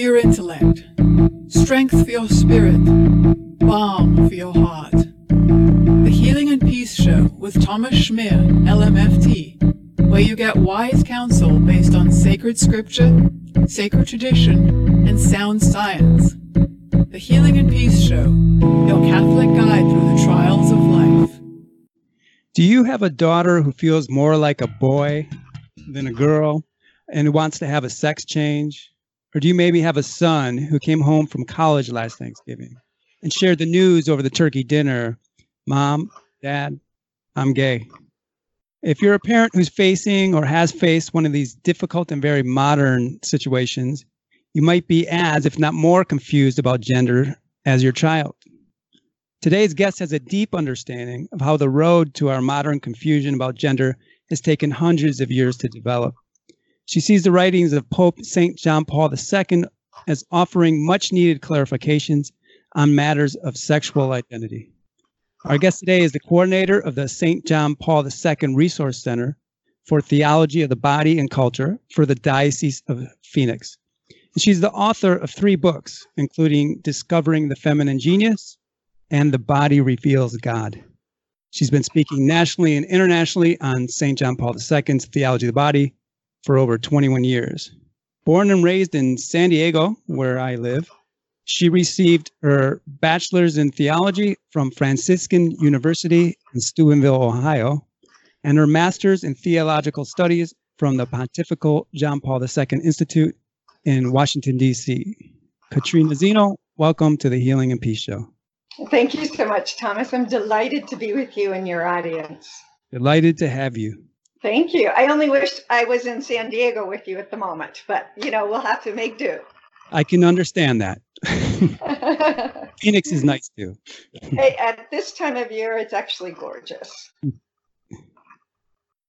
your intellect, strength for your spirit, balm for your heart. The Healing and Peace Show with Thomas Schmier, LMFT, where you get wise counsel based on sacred scripture, sacred tradition, and sound science. The Healing and Peace Show, your Catholic guide through the trials of life. Do you have a daughter who feels more like a boy than a girl and who wants to have a sex change? Or do you maybe have a son who came home from college last Thanksgiving and shared the news over the turkey dinner? Mom, Dad, I'm gay. If you're a parent who's facing or has faced one of these difficult and very modern situations, you might be as, if not more, confused about gender as your child. Today's guest has a deep understanding of how the road to our modern confusion about gender has taken hundreds of years to develop. She sees the writings of Pope St. John Paul II as offering much needed clarifications on matters of sexual identity. Our guest today is the coordinator of the St. John Paul II Resource Center for Theology of the Body and Culture for the Diocese of Phoenix. She's the author of three books, including Discovering the Feminine Genius and The Body Reveals God. She's been speaking nationally and internationally on St. John Paul II's Theology of the Body for over 21 years. Born and raised in San Diego, where I live, she received her bachelor's in theology from Franciscan University in Steubenville, Ohio, and her master's in theological studies from the Pontifical John Paul II Institute in Washington, D.C. Katrina Zeno, welcome to the Healing and Peace Show. Thank you so much, Thomas. I'm delighted to be with you and your audience. Delighted to have you. Thank you. I only wish I was in San Diego with you at the moment, but you know, we'll have to make do. I can understand that. Phoenix is nice too. hey, at this time of year, it's actually gorgeous.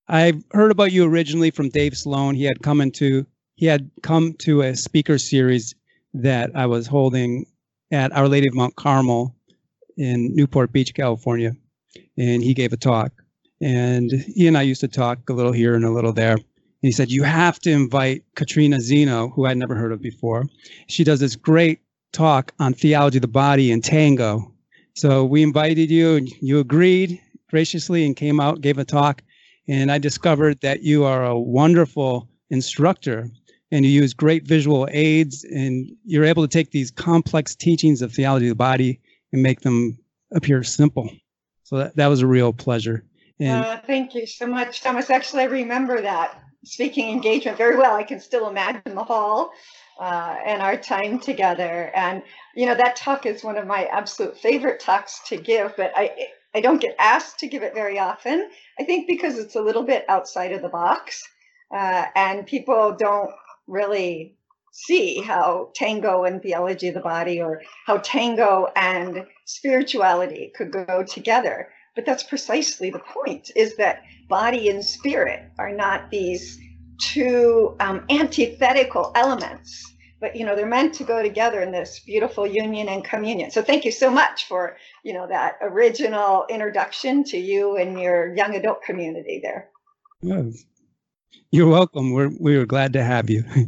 I've heard about you originally from Dave Sloan. He had come into he had come to a speaker series that I was holding at Our Lady of Mount Carmel in Newport Beach, California, and he gave a talk. And he and I used to talk a little here and a little there. And he said, You have to invite Katrina Zeno, who I'd never heard of before. She does this great talk on theology of the body and tango. So we invited you, and you agreed graciously and came out, gave a talk. And I discovered that you are a wonderful instructor and you use great visual aids, and you're able to take these complex teachings of theology of the body and make them appear simple. So that, that was a real pleasure. And uh, thank you so much, Thomas. Actually, I remember that speaking engagement very well. I can still imagine the hall uh, and our time together. And you know that talk is one of my absolute favorite talks to give, but I I don't get asked to give it very often. I think because it's a little bit outside of the box, uh, and people don't really see how tango and theology of the body or how tango and spirituality could go together but that's precisely the point is that body and spirit are not these two um, antithetical elements. But you know they're meant to go together in this beautiful union and communion. So thank you so much for you know that original introduction to you and your young adult community there. Yes. you're welcome. We're we're glad to have you.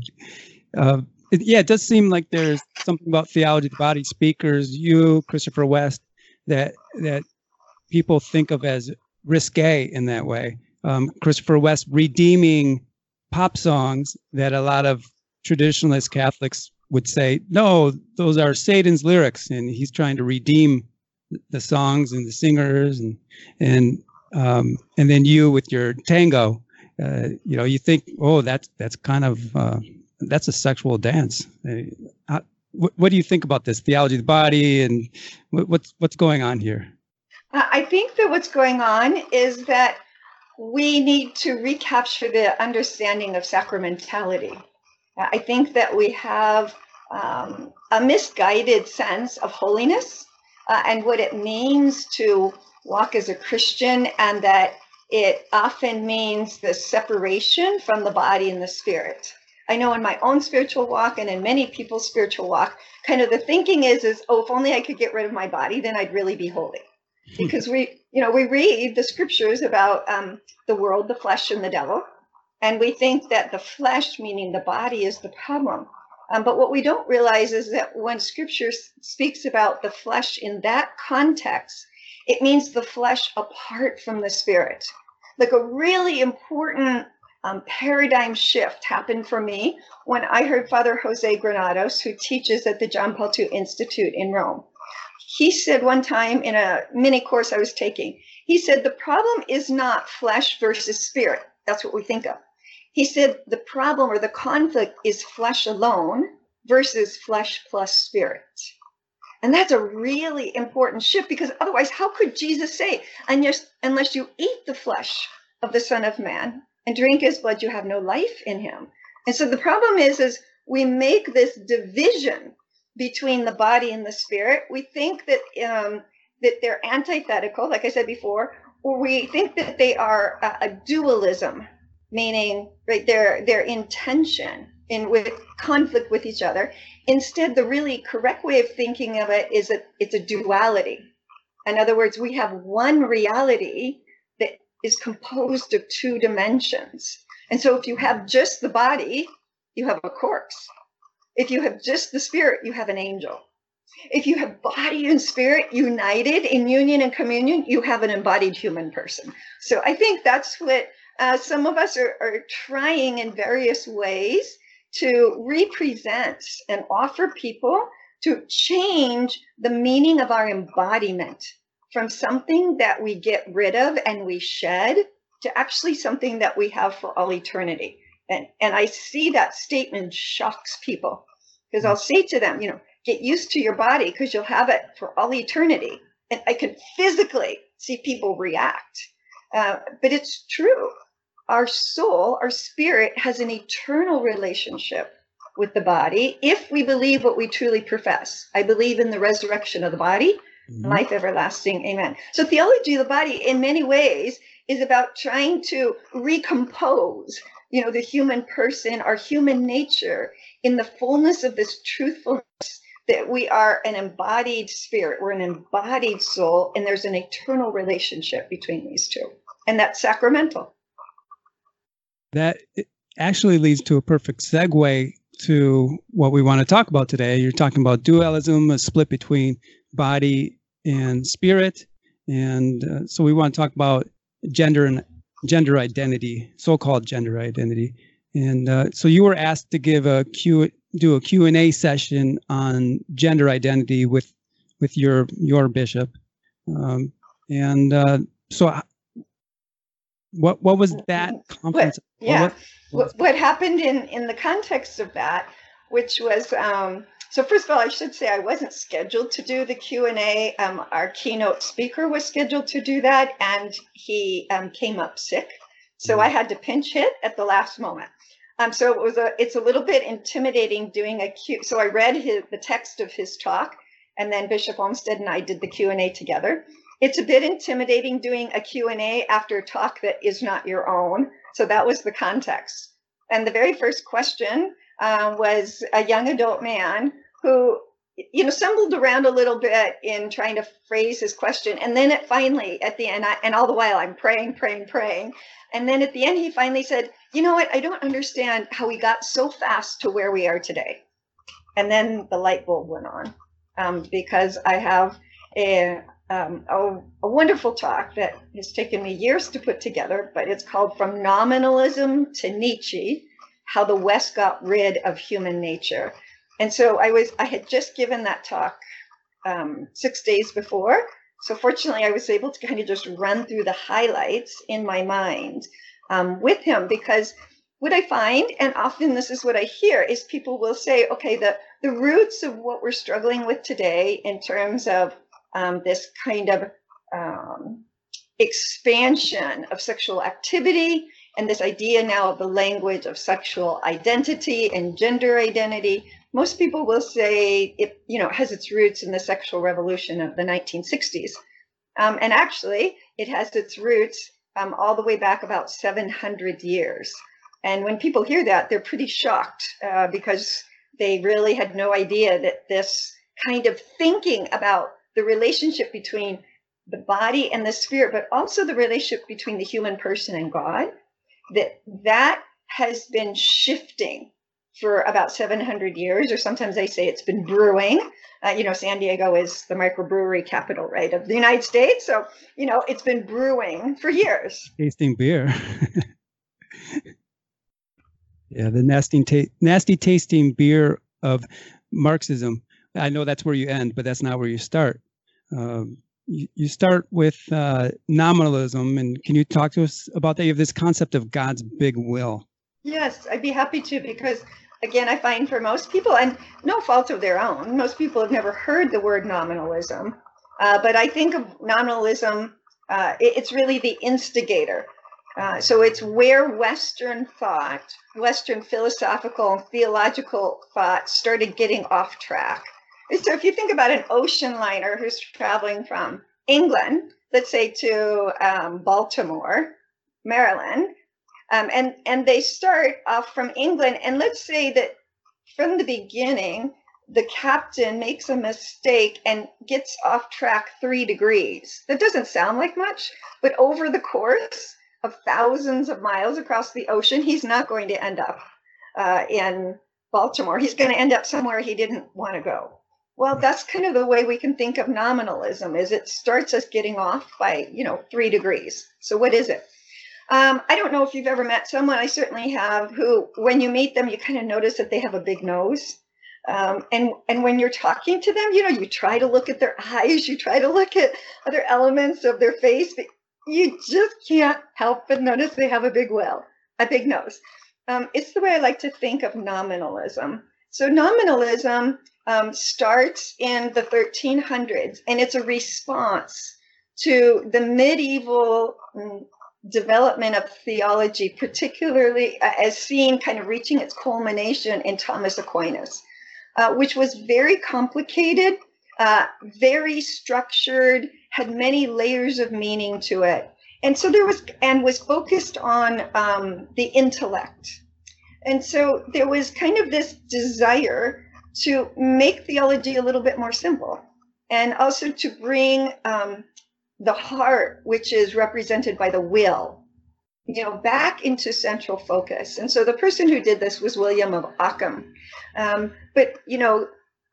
Uh, it, yeah it does seem like there's something about theology the body speakers you christopher west that that people think of as risque in that way. Um, Christopher West redeeming pop songs that a lot of traditionalist Catholics would say, no, those are Satan's lyrics, and he's trying to redeem the songs and the singers, and and um, and then you with your tango, uh, you know, you think, oh, that's that's kind of uh, that's a sexual dance. Uh, what, what, do you think about this theology of the body, and what, what's what's going on here? I think that what's going on is that we need to recapture the understanding of sacramentality. I think that we have um, a misguided sense of holiness uh, and what it means to walk as a Christian, and that it often means the separation from the body and the spirit. I know in my own spiritual walk and in many people's spiritual walk, kind of the thinking is, is oh, if only I could get rid of my body, then I'd really be holy because we you know we read the scriptures about um, the world the flesh and the devil and we think that the flesh meaning the body is the problem Um, but what we don't realize is that when scripture speaks about the flesh in that context, it means the flesh apart from the spirit. Like a really important um, paradigm shift happened for me when I heard Father Jose Granados, who teaches at the John Paul II Institute in Rome. He said one time in a mini course I was taking, he said, the problem is not flesh versus spirit. That's what we think of. He said the problem or the conflict is flesh alone versus flesh plus spirit. And that's a really important shift because otherwise, how could Jesus say, unless, unless you eat the flesh of the Son of Man and drink his blood, you have no life in him? And so the problem is, is we make this division between the body and the spirit. We think that um, that they're antithetical, like I said before, or we think that they are a, a dualism meaning right their their intention in with conflict with each other. Instead the really correct way of thinking of it is that it's a duality. In other words we have one reality that is composed of two dimensions. And so if you have just the body you have a corpse if you have just the spirit you have an angel if you have body and spirit united in union and communion you have an embodied human person so i think that's what uh, some of us are, are trying in various ways to represent and offer people to change the meaning of our embodiment from something that we get rid of and we shed to actually something that we have for all eternity. And, and I see that statement shocks people because I'll say to them, you know, get used to your body because you'll have it for all eternity. And I can physically see people react. Uh, but it's true our soul, our spirit has an eternal relationship with the body if we believe what we truly profess. I believe in the resurrection of the body, mm-hmm. life everlasting. Amen. So, theology of the body, in many ways, is about trying to recompose, you know, the human person, our human nature, in the fullness of this truthfulness that we are an embodied spirit, we're an embodied soul, and there's an eternal relationship between these two. And that's sacramental that actually leads to a perfect segue to what we want to talk about today. You're talking about dualism, a split between body and spirit, and uh, so we want to talk about gender and gender identity, so-called gender identity. And uh, so you were asked to give a Q, do a Q and A session on gender identity with with your your bishop, um, and uh, so what what was that conference? What, yeah, what, what, what, happened in in the context of that, which was um, so. First of all, I should say I wasn't scheduled to do the Q and A. Um, our keynote speaker was scheduled to do that, and he um, came up sick, so I had to pinch hit at the last moment. Um, so it was a it's a little bit intimidating doing a Q. So I read his, the text of his talk, and then Bishop Olmsted and I did the Q and A together it's a bit intimidating doing a q&a after a talk that is not your own so that was the context and the very first question uh, was a young adult man who you know stumbled around a little bit in trying to phrase his question. And then it finally at the end I, and all the while i'm praying praying praying. And then at the end he finally said you know what? I don't understand how we got so fast to where we are today. And then the light bulb went on um, because i have a, um, a, a, wonderful talk that has taken me years to put together, but it's called From Nominalism to Nietzsche How the West Got Rid of Human Nature. And so I was, I had just given that talk um, six days before. So fortunately, I was able to kind of just run through the highlights in my mind um, with him because what I find, and often this is what I hear, is people will say, okay, the, the roots of what we're struggling with today in terms of um, this kind of um, expansion of sexual activity and this idea now of the language of sexual identity and gender identity most people will say it you know has its roots in the sexual revolution of the 1960s um, and actually it has its roots um, all the way back about 700 years. And when people hear that they're pretty shocked uh, because they really had no idea that this kind of thinking about the relationship between the body and the spirit, but also the relationship between the human person and God, that that has been shifting for about 700 years, or sometimes they say it's been brewing. Uh, you know, San Diego is the microbrewery capital, right, of the United States. So, you know, it's been brewing for years. Tasting beer. yeah, the nasty, ta- nasty tasting beer of Marxism. I know that's where you end, but that's not where you start. Um, you, you start with uh, nominalism, and can you talk to us about that? You have this concept of God's big will. Yes, I'd be happy to because again, I find for most people, and no fault of their own, most people have never heard the word nominalism. Uh, but I think of nominalism, uh, it, it's really the instigator. Uh, so it's where Western thought, Western philosophical and theological thought started getting off track. So if you think about an ocean liner who's traveling from England, let's say to um, Baltimore, Maryland, um, and and they start off from England, and let's say that from the beginning, the captain makes a mistake and gets off track three degrees. That doesn't sound like much, but over the course of thousands of miles across the ocean, he's not going to end up uh, in Baltimore. He's going to end up somewhere he didn't want to go. Well, that's kind of the way we can think of nominalism is it starts us getting off by, you know, three degrees. So what is it? Um, I don't know if you've ever met someone, I certainly have, who, when you meet them, you kind of notice that they have a big nose. Um, and and when you're talking to them, you know, you try to look at their eyes, you try to look at other elements of their face, but you just can't help but notice they have a big well, a big nose. Um, it's the way I like to think of nominalism. So nominalism um, starts in the 1300s, and it's a response to the medieval mm, development of theology, particularly uh, as seen kind of reaching its culmination in Thomas Aquinas, uh, which was very complicated, uh, very structured, had many layers of meaning to it. And so there was, and was focused on um, the intellect. And so there was kind of this desire to make theology a little bit more simple and also to bring um, the heart, which is represented by the will, you know, back into central focus. And so the person who did this was William of Ockham. Um, but, you know,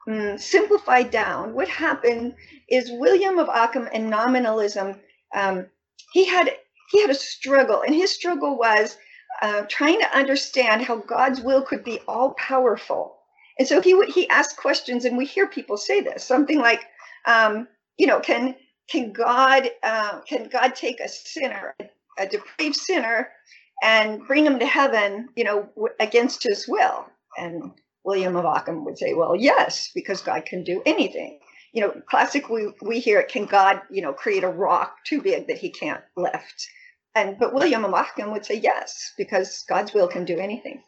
mm, simplified down, what happened is William of Ockham and nominalism, um, he had he had a struggle, and his struggle was uh, trying to understand how God's will could be all powerful. And so he he asked questions, and we hear people say this, something like, um, you know, can can God uh, can God take a sinner, a depraved sinner, and bring him to heaven, you know, w- against his will? And William of Ockham would say, well, yes, because God can do anything. You know, classically we, we hear it, can God, you know, create a rock too big that he can't lift? And but William of Ockham would say yes, because God's will can do anything.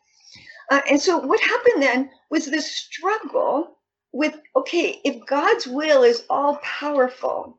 Uh, and so what happened then was this struggle with okay, if God's will is all powerful,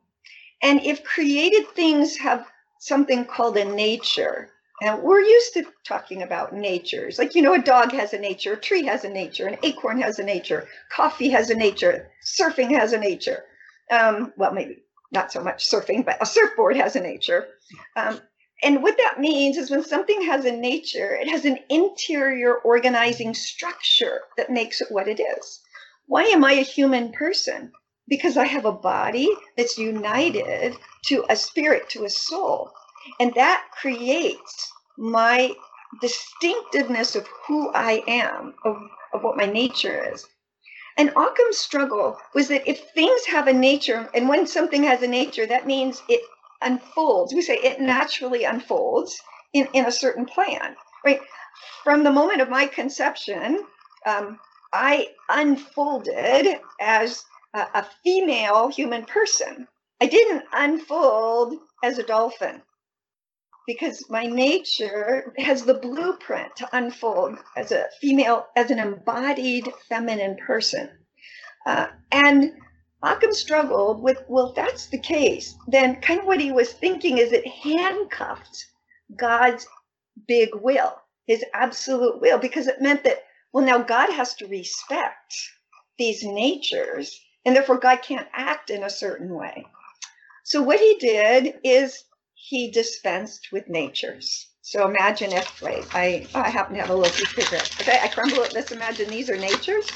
and if created things have something called a nature, and we're used to talking about natures, like, you know, a dog has a nature, a tree has a nature, an acorn has a nature, coffee has a nature, surfing has a nature. Um, well, maybe not so much surfing, but a surfboard has a nature. Um, and what that means is when something has a nature, it has an interior organizing structure that makes it what it is. Why am I a human person? Because I have a body that's united to a spirit, to a soul. And that creates my distinctiveness of who I am, of, of what my nature is. And Occam's struggle was that if things have a nature, and when something has a nature, that means it unfolds. We say it naturally unfolds in, in a certain plan, right? From the moment of my conception, um, I unfolded as a, a female human person. I didn't unfold as a dolphin because my nature has the blueprint to unfold as a female, as an embodied feminine person. Uh, and Occam struggled with, well, if that's the case, then kind of what he was thinking is it handcuffed God's big will, his absolute will, because it meant that, well, now God has to respect these natures and therefore God can't act in a certain way. So what he did is he dispensed with natures. So imagine if, wait, I, I happen to have a little paper. Okay, I crumble it. Let's imagine these are nature's.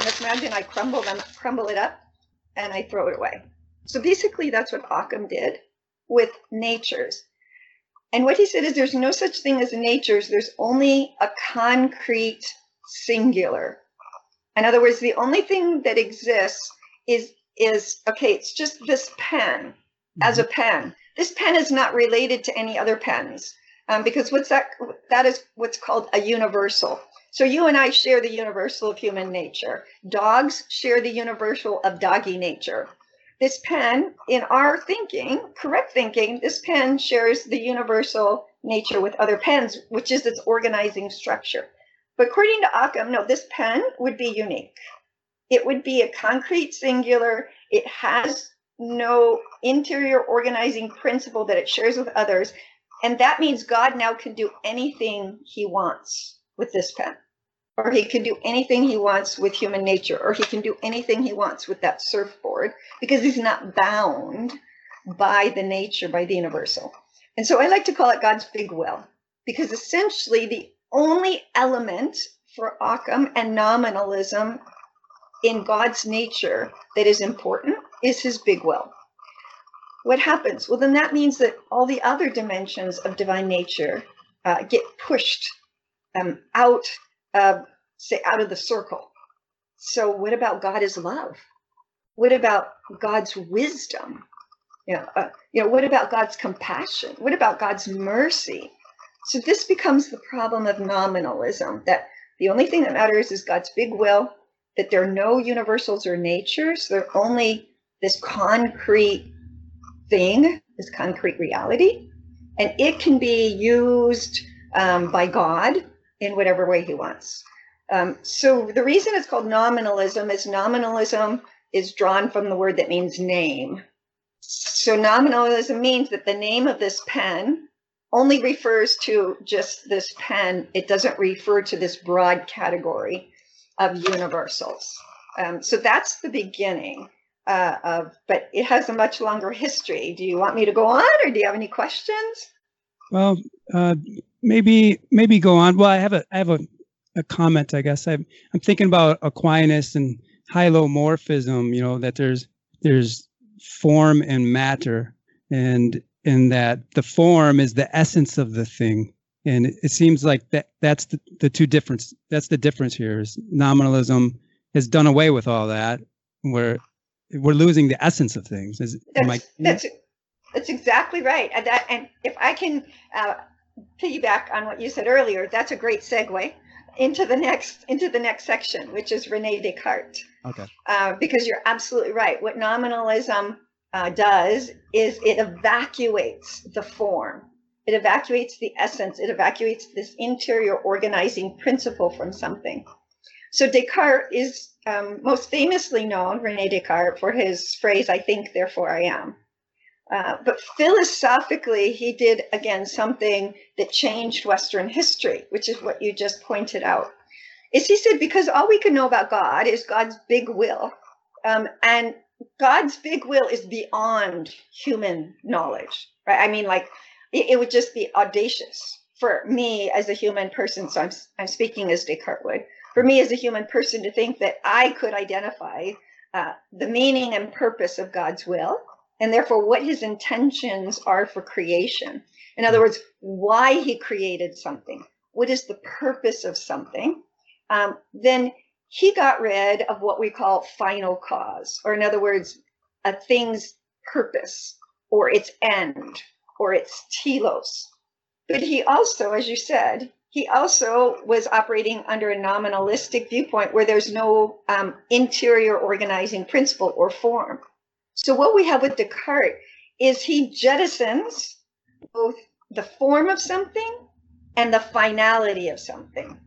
Let's imagine I crumble them, crumble it up, and I throw it away. So basically, that's what Occam did with nature's. And what he said is there's no such thing as nature's, there's only a concrete singular. In other words, the only thing that exists is is okay, it's just this pen as a mm-hmm. pen. This pen is not related to any other pens um, because what's that? That is what's called a universal. So you and I share the universal of human nature. Dogs share the universal of doggy nature. This pen, in our thinking, correct thinking, this pen shares the universal nature with other pens, which is its organizing structure. But according to Occam, no, this pen would be unique. It would be a concrete singular. It has no interior organizing principle that it shares with others. And that means God now can do anything he wants with this pen. Or he can do anything he wants with human nature, or he can do anything he wants with that surfboard because he's not bound by the nature, by the universal. And so I like to call it God's big will because essentially the only element for Occam and nominalism in God's nature that is important is his big will. What happens? Well, then that means that all the other dimensions of divine nature uh, get pushed um, out, uh, say, out of the circle. So, what about God is love? What about God's wisdom? You know, uh, you know, what about God's compassion? What about God's mercy? So this becomes the problem of nominalism. That the only thing that matters is God's big will. That there are no universals or natures. They're only this concrete thing, this concrete reality, and it can be used um, by God in whatever way He wants. Um, so the reason it's called nominalism is nominalism is drawn from the word that means name. So nominalism means that the name of this pen only refers to just this pen. It doesn't refer to this broad category of universals. Um, so that's the beginning uh, of, but it has a much longer history. Do you want me to go on, or do you have any questions? Well, uh, maybe maybe go on. Well, I have a I have a, a comment. I guess I'm I'm thinking about Aquinas and hylomorphism. You know that there's there's form and matter, and in that the form is the essence of the thing, and it, it seems like that that's the, the two difference. That's the difference here. Is nominalism has done away with all that, where we're losing the essence of things. Is, that's, I, that's, that's exactly right. And, that, and if I can uh, piggyback on what you said earlier, that's a great segue into the next into the next section, which is Rene Descartes. Okay. Uh, because you're absolutely right. What nominalism uh, does is it evacuates the form. It evacuates the essence. It evacuates this interior organizing principle from something. So Descartes is um, most famously known, Rene Descartes, for his phrase, I think, therefore I am. Uh, but philosophically, he did again something that changed Western history, which is what you just pointed out. Is he said because all we can know about God is God's big will, um, and God's big will is beyond human knowledge, right? I mean, like it, it would just be audacious for me as a human person. So I'm I'm speaking as Descartes would for me as a human person to think that I could identify uh, the meaning and purpose of God's will, and therefore what his intentions are for creation. In other words, why he created something, what is the purpose of something, um, then he got rid of what we call final cause, or in other words, a thing's purpose or its end or its telos. But he also, as you said, he also was operating under a nominalistic viewpoint where there's no um, interior organizing principle or form. So, what we have with Descartes is he jettisons both the form of something and the finality of something.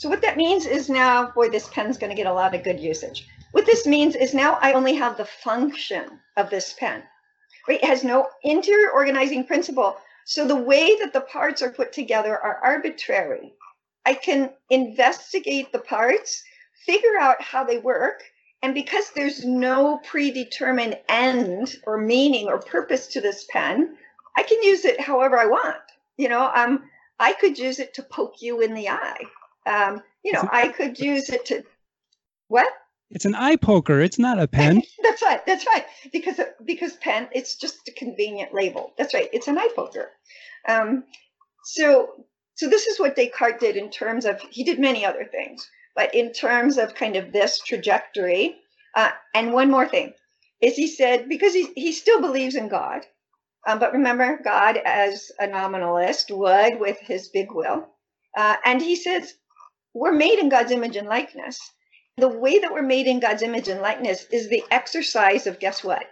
So, what that means is now, boy, this pen's going to get a lot of good usage. What this means is now I only have the function of this pen. Right? It has no interior organizing principle. So the way that the parts are put together are arbitrary. I can investigate the parts, figure out how they work, and because there's no predetermined end or meaning or purpose to this pen, I can use it however I want. You know, um, I could use it to poke you in the eye. Um, you know, I could use it to what? It's an eye poker. It's not a pen. that's right. That's right. Because because pen, it's just a convenient label. That's right. It's an eye poker. Um, so so this is what Descartes did in terms of he did many other things, but in terms of kind of this trajectory. Uh, and one more thing is he said because he he still believes in God, um, but remember God as a nominalist would with his big will, uh, and he says we're made in God's image and likeness the way that we're made in God's image and likeness is the exercise of guess what?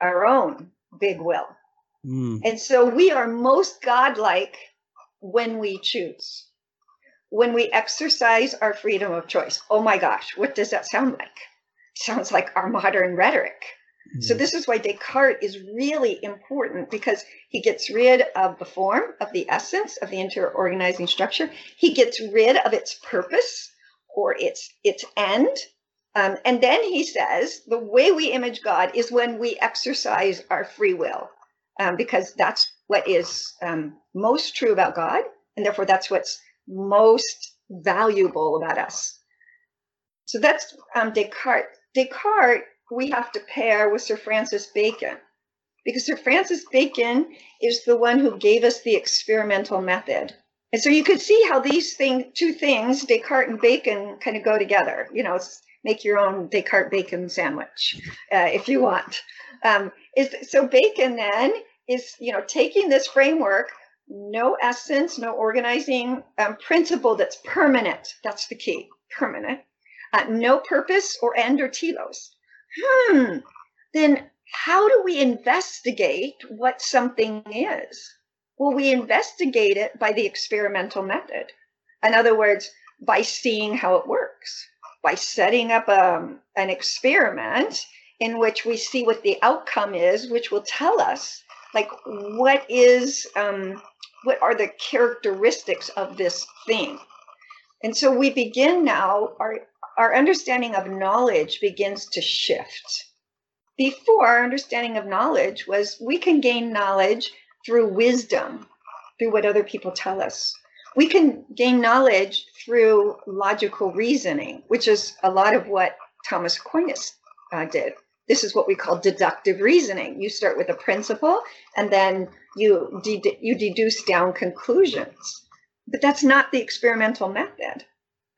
Our own big will. Mm. And so we are most godlike when we choose, when we exercise our freedom of choice. Oh my gosh, what does that sound like? It sounds like our modern rhetoric. So, this is why Descartes is really important because he gets rid of the form, of the essence, of the inter organizing structure. He gets rid of its purpose or its its end. Um, and then he says the way we image God is when we exercise our free will, um, because that's what is um, most true about God, and therefore that's what's most valuable about us. So that's um, Descartes. Descartes we have to pair with Sir Francis Bacon, because Sir Francis Bacon is the one who gave us the experimental method. And so you could see how these thing, two things, Descartes and Bacon, kind of go together. You know, make your own Descartes bacon sandwich uh, if you want. Um, is so Bacon then is you know taking this framework, no essence, no organizing um, principle that's permanent. That's the key, permanent. Uh, no purpose or end or telos. Hmm. Then how do we investigate what something is? Well, we investigate it by the experimental method. In other words, by seeing how it works, by setting up a, um, an experiment in which we see what the outcome is, which will tell us like what is um, what are the characteristics of this thing. And so we begin now our our understanding of knowledge begins to shift. Before, our understanding of knowledge was we can gain knowledge through wisdom, through what other people tell us. We can gain knowledge through logical reasoning, which is a lot of what Thomas Aquinas uh, did. This is what we call deductive reasoning. You start with a principle and then you, de- you deduce down conclusions. But that's not the experimental method.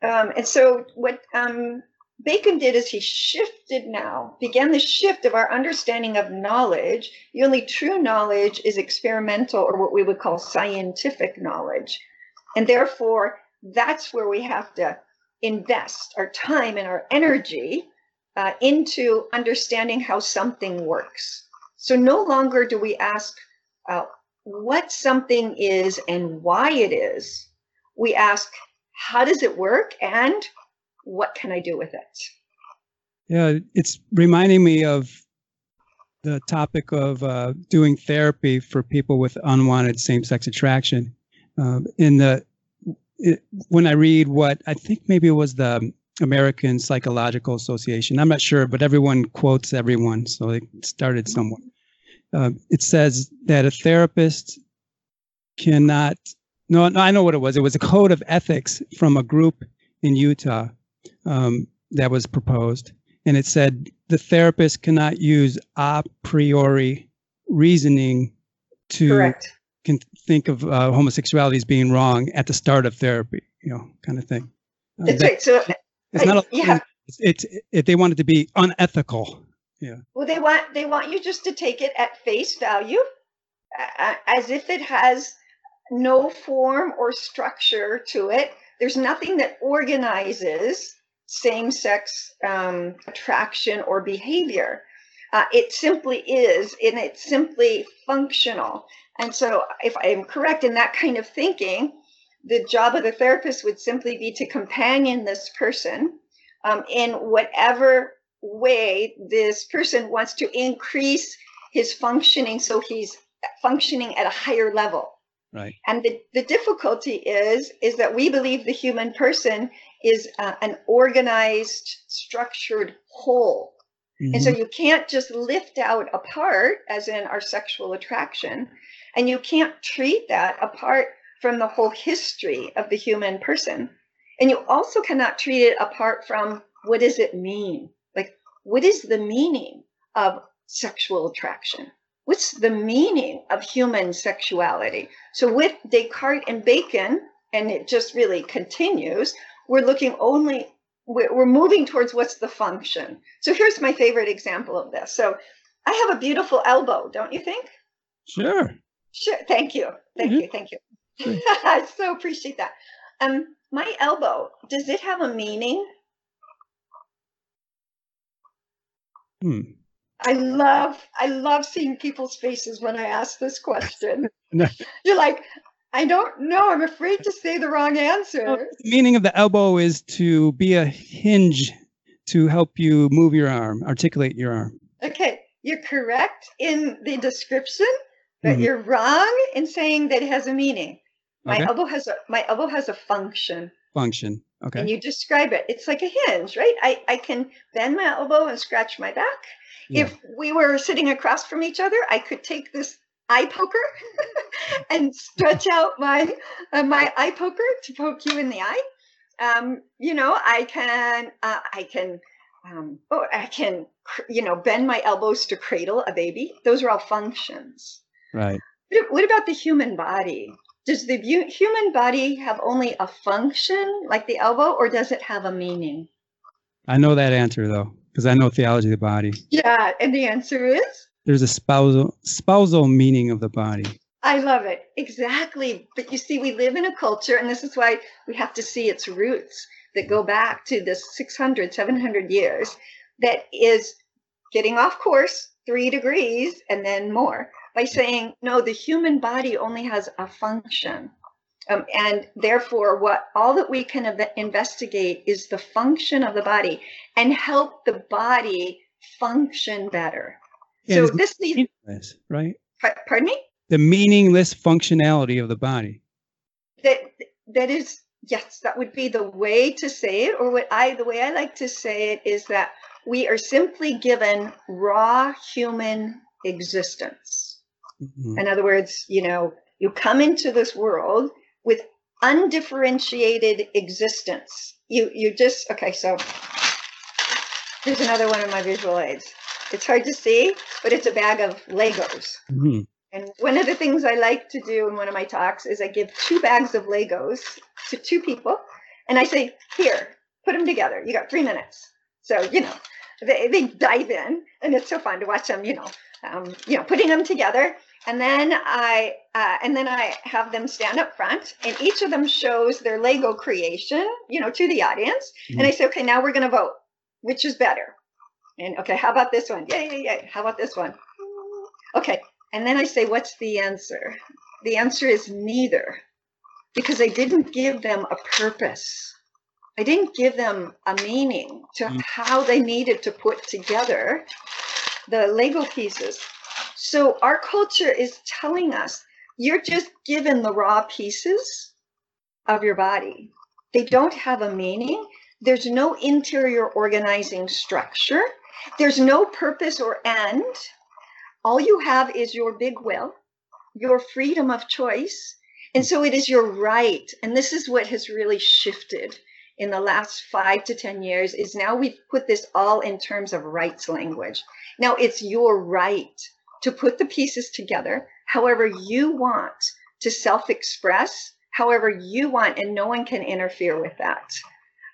Um, and so, what um, Bacon did is he shifted now, began the shift of our understanding of knowledge. The only true knowledge is experimental or what we would call scientific knowledge. And therefore, that's where we have to invest our time and our energy uh, into understanding how something works. So no longer do we ask uh, what something is and why it is. We ask, how does it work and what can I do with it? Yeah, it's reminding me of the topic of uh, doing therapy for people with unwanted same-sex attraction. Um, in the it, when I read what I think maybe it was the American Psychological Association, I'm not sure, but everyone quotes everyone, so it started somewhere. Uh, it says that a therapist cannot. No, no, I know what it was. It was a code of ethics from a group in Utah um, that was proposed, and it said the therapist cannot use a priori reasoning to Correct. can think of uh, homosexuality as being wrong at the start of therapy, you know, kind of thing. Uh, That's that, right. So it's not a, yeah. It's, it's it, they want it to be unethical. Yeah. Well, they want they want you just to take it at face value, uh, as if it has no form or structure to it. There's nothing that organizes same sex um, attraction or behavior. Uh, it simply is, and it's simply functional. And so, if I am correct in that kind of thinking, the job of the therapist would simply be to companion this person um, in whatever way this person wants to increase his functioning so he's functioning at a higher level. Right. And the, the difficulty is is that we believe the human person is uh, an organized, structured whole. Mm-hmm. And so mm-hmm. you can't just lift out a part, as in our sexual attraction, And you can't treat that apart from the whole history of the human person. And you also cannot treat it apart from what does it mean? Like, what is the meaning of sexual attraction? What's the meaning of human sexuality? So, with Descartes and Bacon, and it just really continues, we're looking only, we're moving towards what's the function. So, here's my favorite example of this. So, I have a beautiful elbow, don't you think? Sure. Sure. Thank you. Thank mm-hmm. you. Thank you. I so appreciate that. Um, my elbow, does it have a meaning? Hmm. I love I love seeing people's faces when I ask this question. You're like, I don't know. I'm afraid to say the wrong answer. Well, the meaning of the elbow is to be a hinge to help you move your arm, articulate your arm. Okay, you're correct in the description, but mm-hmm. you're wrong in saying that it has a meaning. My okay. elbow has a my elbow has a function. Function. Okay. And you describe it. It's like a hinge, right? I, I can bend my elbow and scratch my back. Yeah. If we were sitting across from each other, I could take this eye poker and stretch out my uh, my eye poker to poke you in the eye. Um, you know, I can uh, I can um, oh I can you know bend my elbows to cradle a baby. Those are all functions. Right. What about the human body? does the human body have only a function like the elbow or does it have a meaning i know that answer though because i know theology of the body. Yeah and the answer is? There's a spousal spousal meaning of the body. I love it. Exactly. But you see we live in a culture and this is why we have to see its roots that go back to the 600 700 years that is getting off course three degrees and then more by saying, no, the human body only has a function. Um, and therefore, what all that we can ev- investigate is the function of the body and help the body function better. Yeah, so this needs, right? Pardon me. The meaningless functionality of the body. That that is yes, that would be the way to say it. Or what I the way I like to say it is that we are simply given raw human existence Mm-hmm. In other words, you know, you come into this world with undifferentiated existence. You you just okay, so here's another one of my visual aids. It's hard to see, but it's a bag of Legos. Mm-hmm. And one of the things I like to do in one of my talks is I give two bags of Legos to two people, and I say, "Here, put them together. You got three minutes." So you know, they, they dive in, and it's so fun to watch them. You know, um, you know, putting them together and then I uh, and then I have them stand up front, and each of them shows their Lego creation, you know, to the audience. Mm-hmm. And I say, okay, now we're going to vote. Which is better? And okay, how about this one? Yeah, yeah, yeah. How about this one? Okay. And then I say, what's the answer? The answer is neither, because I didn't give them a purpose. I didn't give them a meaning to mm-hmm. how they needed to put together the Lego pieces. So our culture is telling us you're just given the raw pieces of your body. They don't have a meaning. There's no interior organizing structure. There's no purpose or end. All you have is your big will, your freedom of choice. And so it is your right. And this is what has really shifted in the last five to 10 years is now we've put this all in terms of rights language. Now it's your right to put the pieces together however you want to self express, however you want, and no one can interfere with that.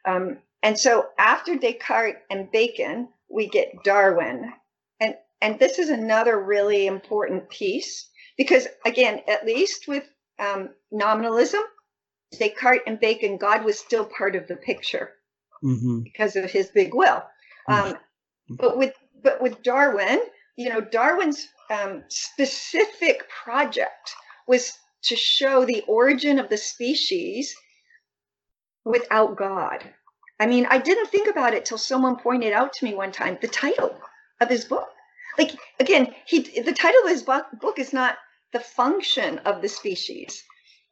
Um, and so after Descartes and Bacon, we get Darwin. And, and this is another really important piece because, again, at least with um, nominalism, Descartes and Bacon, God was still part of the picture mm-hmm. because of his big will. Mm-hmm. Um, but with but with Darwin, you know, Darwin's um, specific project was to show the origin of the species without God. I mean, I didn't think about it till someone pointed out to me one time the title of his book. Like again, he the title of his book, book is not the function of the species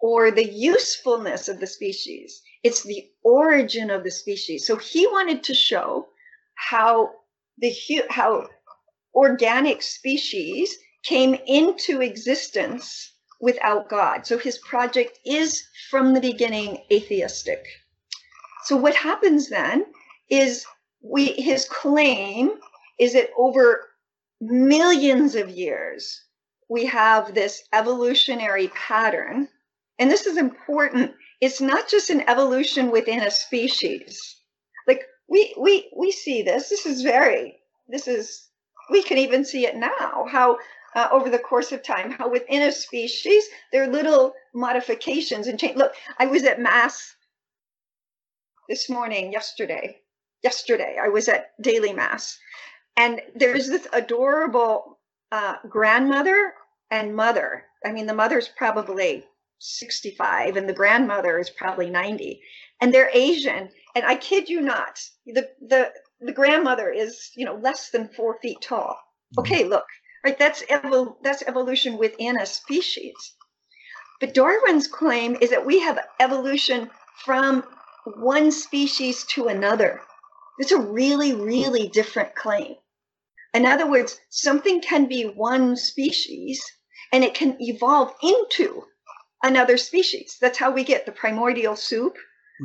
or the usefulness of the species. It's the origin of the species. So he wanted to show how the how organic species came into existence without God. So his project is from the beginning atheistic. So what happens then is we his claim is that over millions of years we have this evolutionary pattern and this is important it's not just an evolution within a species like we we we see this this is very this is we can even see it now how uh, over the course of time how within a species there are little modifications and change. Look i was at mass this morning yesterday yesterday i was at daily mass. And there's this adorable uh, grandmother and mother. I mean the mother's probably 65 and the grandmother is probably 90 and they're asian. And i kid you not the the the grandmother is you know less than four feet tall. Mm-hmm. Okay look right that's evol- that's evolution within a species but darwin's claim is that we have evolution from one species to another. It's a really really different claim. In other words something can be one species and it can evolve into another species. That's how we get the primordial soup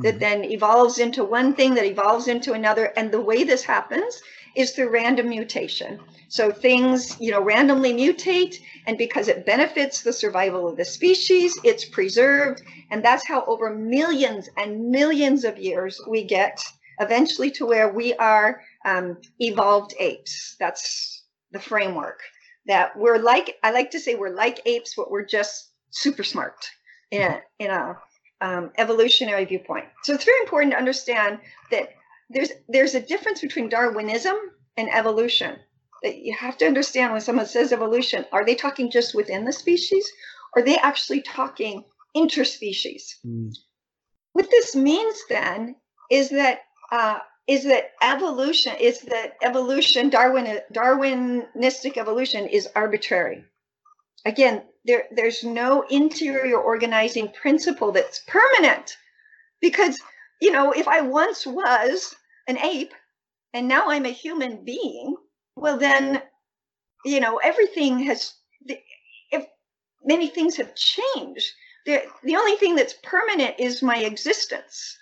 that then evolves into one thing that evolves into another. And the way this happens is through random mutation. So things, you know, randomly mutate, and because it benefits the survival of the species, it's preserved. And that's how over millions and millions of years we get eventually to where we are um, evolved apes. That's the framework that we're like, I like to say we're like apes, but we're just super smart in a, in a um, evolutionary viewpoint. So it's very important to understand that there's there's a difference between Darwinism and evolution. That you have to understand when someone says evolution, are they talking just within the species, or are they actually talking interspecies? Mm. What this means then is that uh, is that evolution is that evolution Darwin Darwinistic evolution is arbitrary. Again, there, there's no interior organizing principle that's permanent. Because you know if i once was an ape and now i'm a human being well then you know everything has if many things have changed. The, the only thing that's permanent is my existence.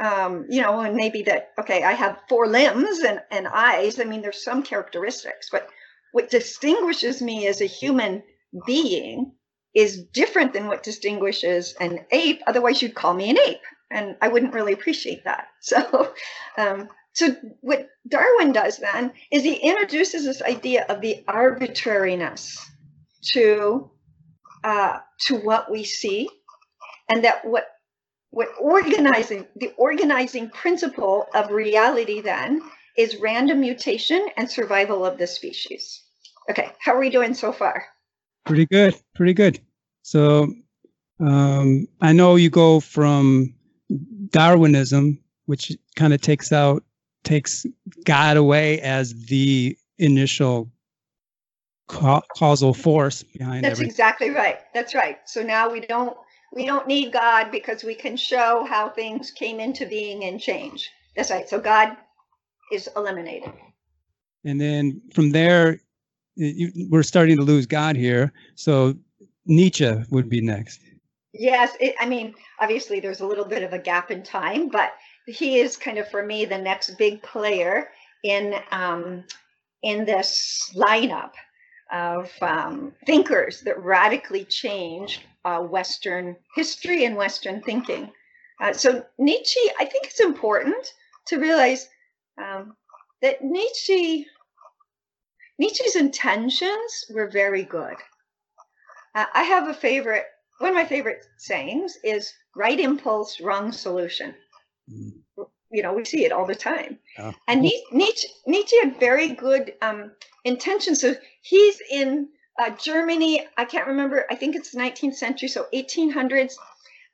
Um, you know and maybe that okay i have four limbs and, and eyes. I mean there's some characteristics but what distinguishes me as a human being is different than what distinguishes an ape. Otherwise, you'd call me an ape, and I wouldn't really appreciate that. So, um, so what Darwin does then is he introduces this idea of the arbitrariness to uh, to what we see, and that what what organizing the organizing principle of reality then is random mutation and survival of the species. Okay, how are we doing so far? Pretty good. Pretty good. So um, I know you go from Darwinism, which kind of takes out takes God away as the initial ca- causal force behind That's everything. exactly right. That's right. So now we don't we don't need God because we can show how things came into being and change. That's right. So God is eliminated. And then from there, you, we're starting to lose God here. So Nietzsche would be next. Yes, it, I mean, obviously there's a little bit of a gap in time, but he is kind of for me the next big player in um, in this lineup of um, thinkers that radically changed uh, Western history and Western thinking. Uh, so Nietzsche, I think it's important to realize um, that Nietzsche Nietzsche's intentions were very good. Uh, I have a favorite, one of my favorite sayings is right impulse, wrong solution. Mm. You know, we see it all the time. Yeah. And Nietzsche, Nietzsche had very good um, intentions. So he's in uh, Germany. I can't remember. I think it's the 19th century, so 1800s.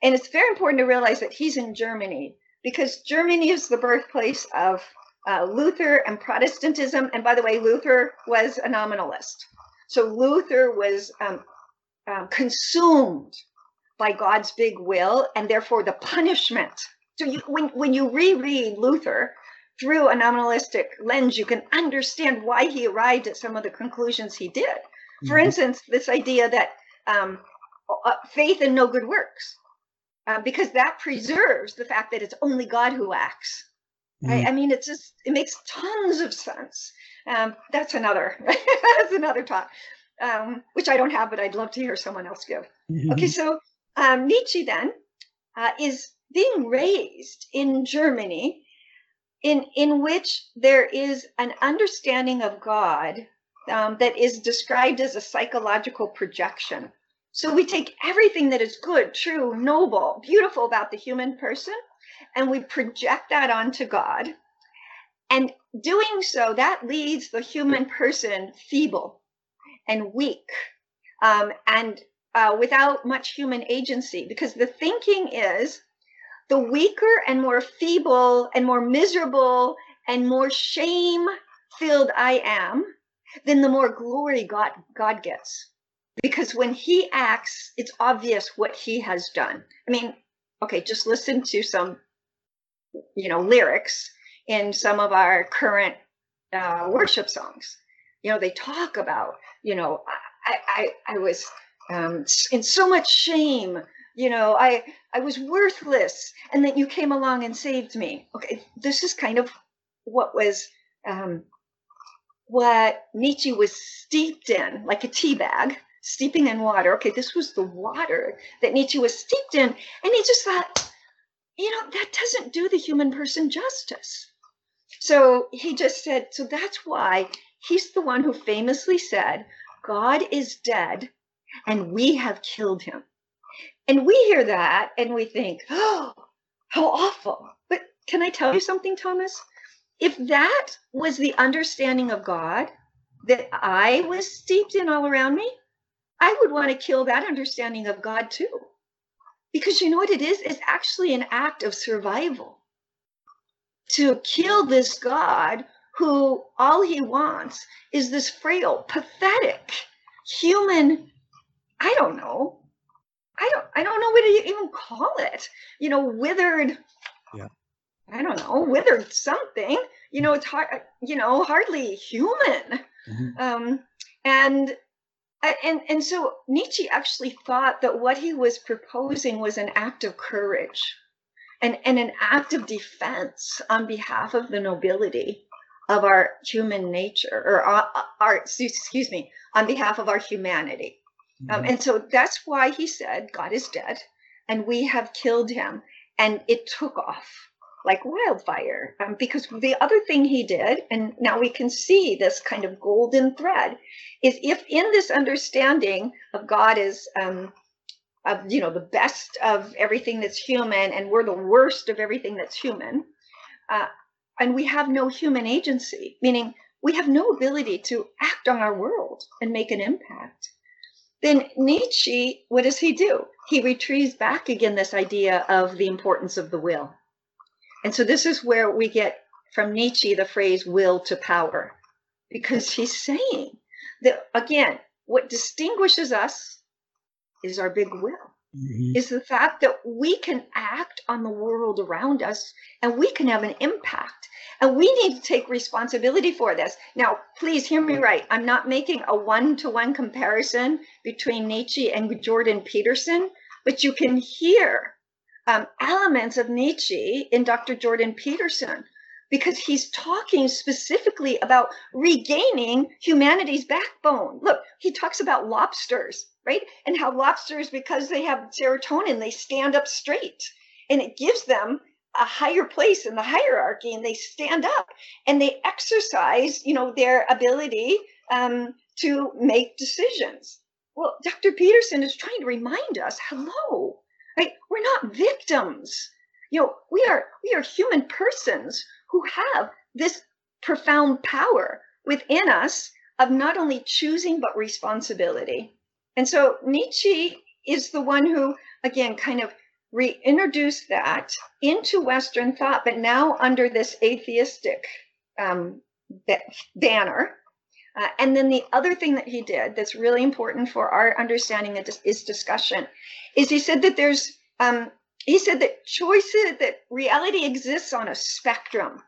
And it's very important to realize that he's in Germany because Germany is the birthplace of uh, Luther and Protestantism. And by the way, Luther was a nominalist. So Luther was um, um, consumed by God's big will and therefore the punishment. So you, when, when you reread Luther through a nominalistic lens, you can understand why he arrived at some of the conclusions he did. For Mhm. instance, this idea that um, uh, faith and no good works, uh, because that preserves the fact that it's only God who acts. Mm. I, I, mean, it's just it makes tons of sense. Um, that's another that's another talk, um, which I don't have, but I'd love to hear someone else give. Mm-hmm. Okay, so um, Nietzsche then uh, is being raised in Germany, in in which there is an understanding of God um, that is described as a psychological projection. So we take everything that is good, true, noble, beautiful about the human person, and we project that onto God. And doing so, that leaves the human person feeble and weak um, and uh, without much human agency, because the thinking is the weaker and more feeble and more miserable and more shame filled I am, then the more glory God, God gets because when he acts, it's obvious what he has done. I mean, okay, just listen to some, you know, lyrics in some of our current uh, worship songs. You know, they talk about, you know, I, I, I was um, in so much shame. You know, I, I was worthless, and then you came along and saved me. Okay, this is kind of what was um, what Nietzsche was steeped in, like a tea bag steeping in water. Okay, this was the water that Nietzsche was steeped in. And he just thought, you know, that doesn't do the human person justice. So he just said, so that's why he's the one who famously said, God is dead and we have killed him. And we hear that and we think, oh, how awful. But can I tell you something, Thomas? If that was the understanding of God that I was steeped in all around me, I would want to kill that understanding of God too. Because you know what it is? It's actually an act of survival. To kill this God who all he wants is this frail, pathetic, human, I don't know. I don't I don't know what to even call it. You know, withered. Yeah. I don't know, withered something. You know, it's hard you know, hardly human. Mm-hmm. Um and and and so Nietzsche actually thought that what he was proposing was an act of courage and, and an act of defense on behalf of the nobility of our human nature or our, our excuse me on behalf of our humanity um, mm-hmm. um, and so that's why he said god is dead and we have killed him and it took off like wildfire. Um, because the other thing he did, and now we can see this kind of golden thread, is if in this understanding of God is, um, of, you know, the best of everything that's human, and we're the worst of everything that's human, uh, and we have no human agency, meaning we have no ability to act on our world and make an impact. Then Nietzsche, what does he do? He retrieves back again this idea of the importance of the will and so this is where we get from Nietzsche the phrase will to power, because he's saying that, again, what distinguishes us is our big will. Mm-hmm. Is the fact that we can act on the world around us and we can have an impact. And we need to take responsibility for this. Now, please hear me right. I'm not making a one to one comparison between Nietzsche and Jordan Peterson, but you can hear um, elements of Nietzsche in Dr. Jordan Peterson because he's talking specifically about regaining humanity's backbone. Look, he talks about lobsters, right? And how lobsters, because they have serotonin, they stand up straight and it gives them a higher place in the hierarchy and they stand up and they exercise, you know, their ability um, to make decisions. Well, Dr. Peterson is trying to remind us, hello, right? We're not victims. You know, we are we are human persons who have this profound power within us of not only choosing but responsibility. And so Nietzsche is the one who, again, kind of reintroduced that into Western thought, but now under this atheistic um, banner. Uh, and then the other thing that he did that's really important for our understanding of is discussion is he said that there's um, he said that choices that reality exists on a spectrum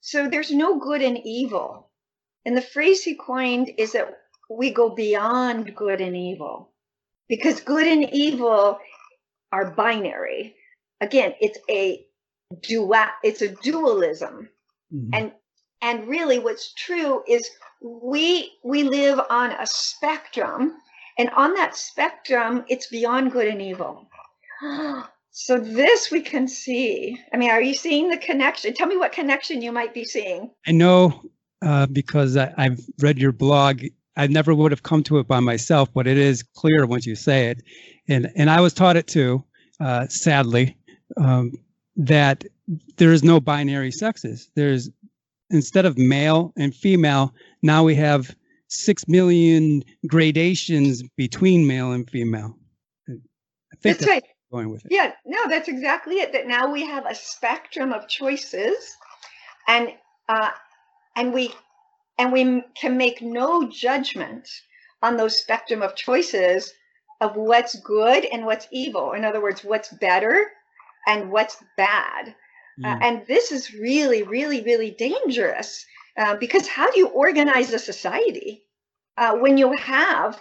so there's no good and evil and the phrase he coined is that we go beyond good and evil because good and evil are binary. Again, it's a dual it's a dualism. Mm-hmm. And and really what's true is we we live on a spectrum and on that spectrum it's beyond good and evil. So this we can see. I mean, are you seeing the connection? Tell me what connection you might be seeing. I know uh, because I, I've read your blog. I never would have come to it by myself, but it is clear once you say it, and and I was taught it too. Uh, sadly, um, that there is no binary sexes. There's instead of male and female, now we have six million gradations between male and female. I think that's, that's right. Going with it. Yeah, no, that's exactly it. That now we have a spectrum of choices, and uh, and we and we can make no judgment on those spectrum of choices of what's good and what's evil. In other words, what's better and what's bad. Uh, and this is really, really, really dangerous uh, because how do you organize a society uh, when you have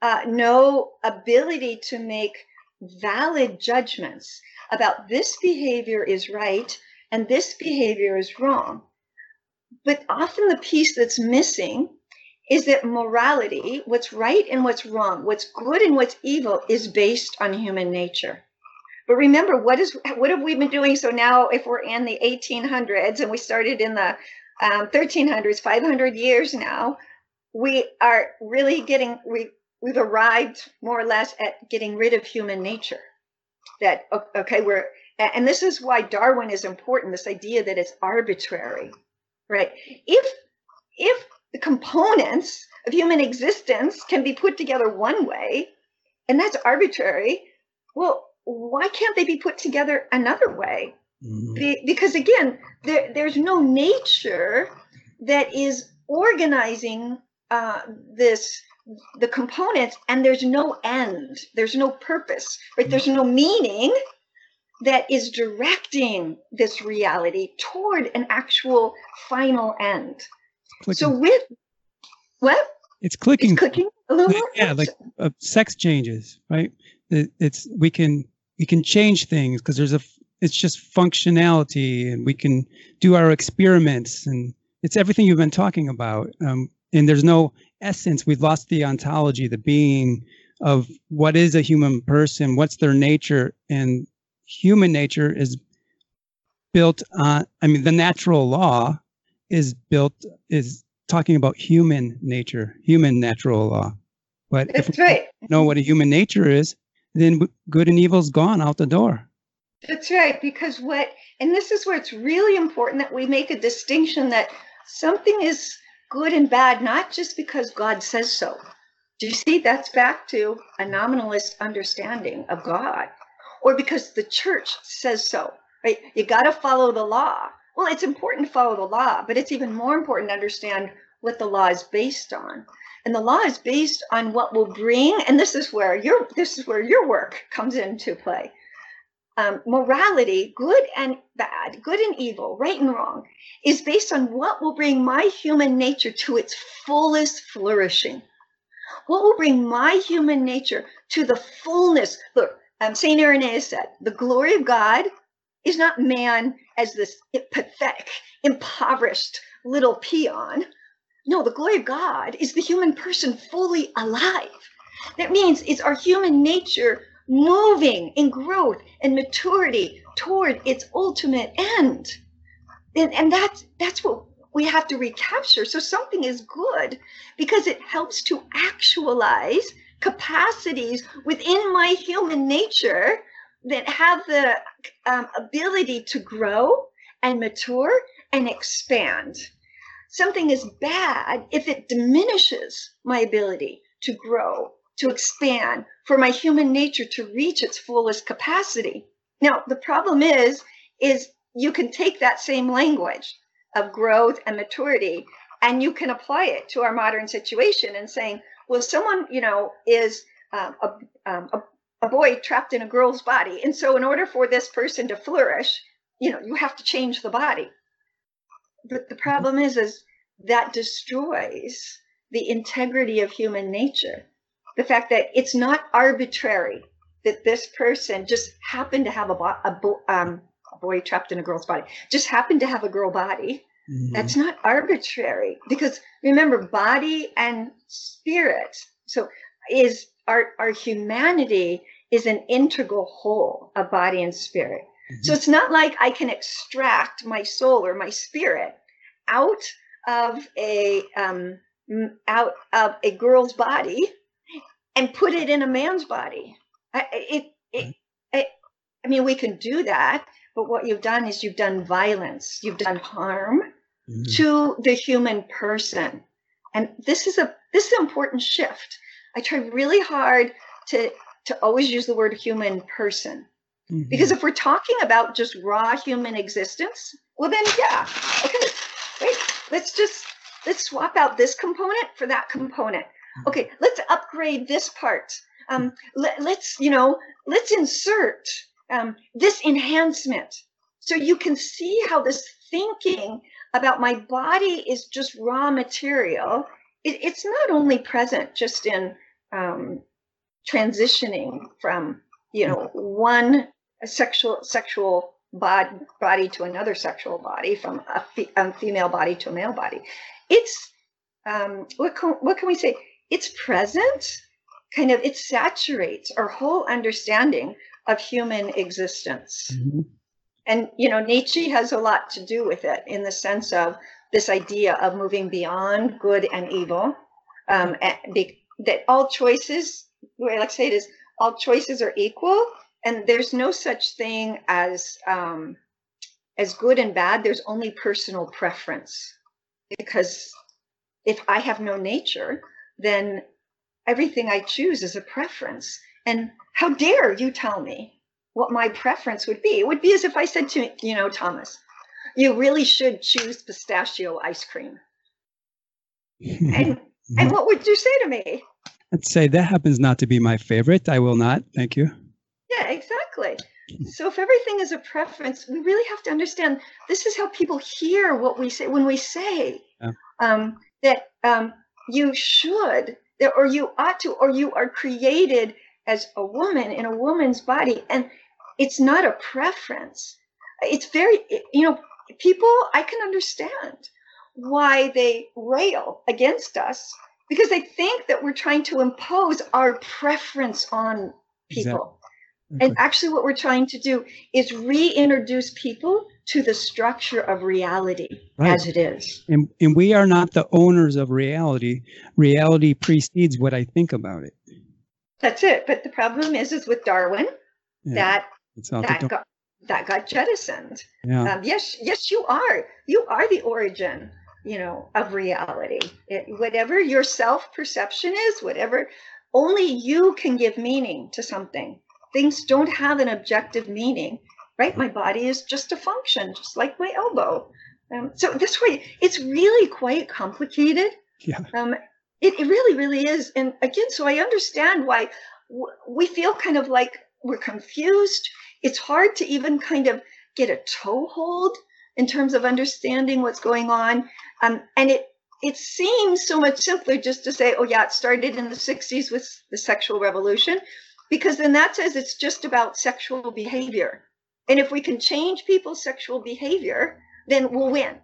uh, no ability to make valid judgments about this behavior is right and this behavior is wrong? But often the piece that's missing is that morality, what's right and what's wrong, what's good and what's evil, is based on human nature. But remember, what is what have we been doing? So now, if we're in the 1800s and we started in the um, 1300s, 500 years now, we are really getting we we've arrived more or less at getting rid of human nature. That okay, we're and this is why Darwin is important. This idea that it's arbitrary, right? If if the components of human existence can be put together one way, and that's arbitrary, well, why can't they be put together another way? Mm-hmm. Be, because again, there, there's no nature that is organizing uh, this the components and there's no end. There's no purpose right? There's no meaning that is directing this reality toward an actual final end. Clicking. so with what? It's clicking. It's clicking a little yeah like uh, sex changes right? It's we can we can change things because there's a it's just functionality and we can do our experiments and it's everything you've been talking about um, and there's no essence we've lost the ontology the being of what is a human person what's their nature and human nature is built on i mean the natural law is built is talking about human nature human natural law but That's if right. know what a human nature is then good and evil's gone out the door. That's right. Because what, and this is where it's really important that we make a distinction that something is good and bad, not just because God says so. Do you see? That's back to a nominalist understanding of God, or because the church says so, right? You got to follow the law. Well, it's important to follow the law, but it's even more important to understand what the law is based on and the law is based on what will bring and this is where your this is where your work comes into play. Um, morality good and bad good and evil right and wrong is based on what will bring my human nature to its fullest flourishing. What will bring my human nature to the fullness? Look um, saint irenaeus said the glory of god is not man as this pathetic impoverished little peon no, the glory of God is the human person fully alive. That means it's our human nature moving in growth and maturity toward its ultimate end. And, and that's that's what we have to recapture. So something is good because it helps to actualize capacities within my human nature that have the um, ability to grow and mature and expand something is bad if it diminishes my ability to grow, to expand, for my human nature to reach its fullest capacity. Now, the problem is, is you can take that same language of growth and maturity and you can apply it to our modern situation and saying, well, someone, you know, is um, a, um, a, a boy trapped in a girl's body. And so in order for this person to flourish, you know, you have to change the body but the problem is is that destroys the integrity of human nature the fact that it's not arbitrary that this person just happened to have a, bo- a, bo- um, a boy trapped in a girl's body, just happened to have a girl body. Mhm. That's not arbitrary because remember, body and spirit. So is our our humanity is an integral whole of body and spirit. So it's not like I can extract my soul or my spirit out of a um, out of a girl's body and put it in a man's body. I, it, it, I, I mean, we can do that, but what you've done is you've done violence, you've done harm Mhm. to the human person, and this is a this is an important shift. I try really hard to to always use the word human person Mhm. because if we're talking about just raw human existence, well then yeah, okay, wait, let's just let's swap out this component for that component. Okay, let's upgrade this part. Um, let, let's you know let's insert um, this enhancement so you can see how this thinking about my body is just raw material. It, it's not only present just in um, transitioning from you know one sexual sexual body body to another sexual body from a, fe- a female body to a male body. It's um what can, what can we say? It's present kind of it saturates our whole understanding of human existence. Mhm. and you know nietzsche has a lot to do with it in the sense of this idea of moving beyond good and evil um, and be, that all choices the way i like to say it is all choices are equal and there's no such thing as um, as good and bad. There's only personal preference. Because if i have no nature then everything i choose is a preference. And how dare you tell me what my preference would be? It would be as if i said to you know thomas you really should choose pistachio ice cream. And and what would you say to me I'd say that happens not to be my favorite. I will not. Thank you. Yeah, exactly. So if everything is a preference, we really have to understand this is how people hear what we say when we say Yeah. um, that um, you should, or you ought to, or you are created as a woman in a woman's body, and it's not a preference. It's very, you know, people. I can understand why they rail against us because they think that we're trying to impose our preference on people. And actually, what we're trying to do is reintroduce people to the structure of reality Right. as it is. and, and we are not the owners of reality. Reality precedes what I think about it. That's it. But the problem is, is with Darwin, Yeah, that that got that got jettisoned. Yeah. Um, yes, yes, you are. You are the origin, you know, of reality. It, whatever your self perception is, whatever, only you can give meaning to something. Things don't have an objective meaning, right? My body is just a function, just like my elbow. Um, so this way, it's really quite complicated. Yeah. Um, it, it really, really is. And again, so I understand why w- we feel kind of like we're confused. It's hard to even kind of get a toehold in terms of understanding what's going on. Um, and it it seems so much simpler just to say, oh yeah, it started in the 60s with the sexual revolution, because then that says it's just about sexual behavior. And if we can change people's sexual behavior, then we'll win.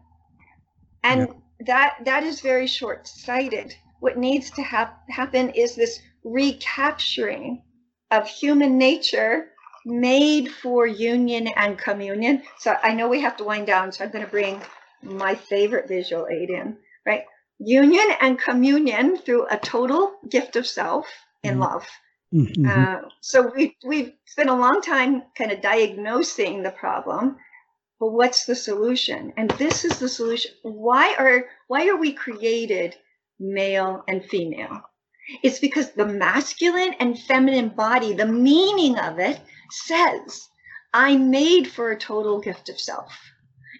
And that that is very short-sighted. What needs to hap- happen is this recapturing of human nature made for union and communion. So I know we have to wind down, so I'm going to bring my favorite visual aid in, right? Union and communion through a total gift of self in Mhm. love. Mhm. Uh, so we we've spent a long time kind of diagnosing the problem, but what's the solution? And this is the solution. Why are why are we created male and female? It's because the masculine and feminine body, the meaning of it says, I'm made for a total gift of self.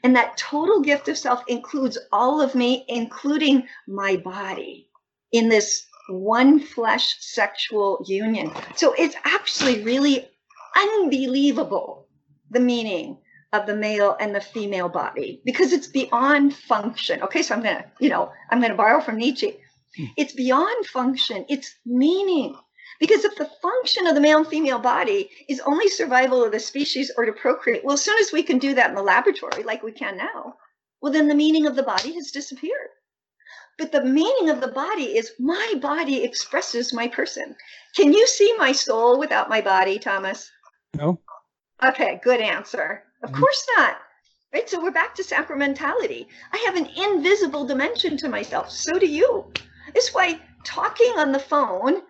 And that total gift of self includes all of me, including my body, in this one flesh sexual union. So it's actually really unbelievable the meaning of the male and the female body because it's beyond function. Okay, so I'm gonna, you know, I'm gonna borrow from Nietzsche. Hmm. It's beyond function, it's meaning. Because if the function of the male and female body is only survival of the species or to procreate, well, as soon as we can do that in the laboratory, like we can now, well, then the meaning of the body has disappeared. But the meaning of the body is my body expresses my person. Can you see my soul without my body, Thomas? No. Okay, good answer. Of mm-hmm. course not. Right? So we're back to sacramentality. I have an invisible dimension to myself. So do you. It's why talking on the phone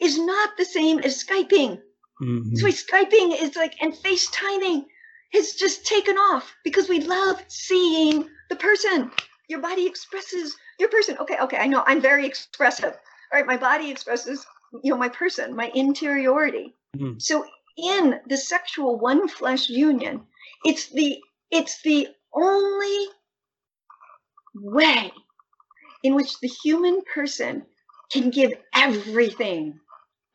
is not the same as Skyping. Mm-hmm. Why Skyping is like, and FaceTiming has just taken off because we love seeing the person. Your body expresses your person. Okay, okay, I know I'm very expressive. All right, my body expresses, you know, my person, my interiority. Mm-hmm. So in the sexual one flesh union, it's the it's the only way in which the human person can give everything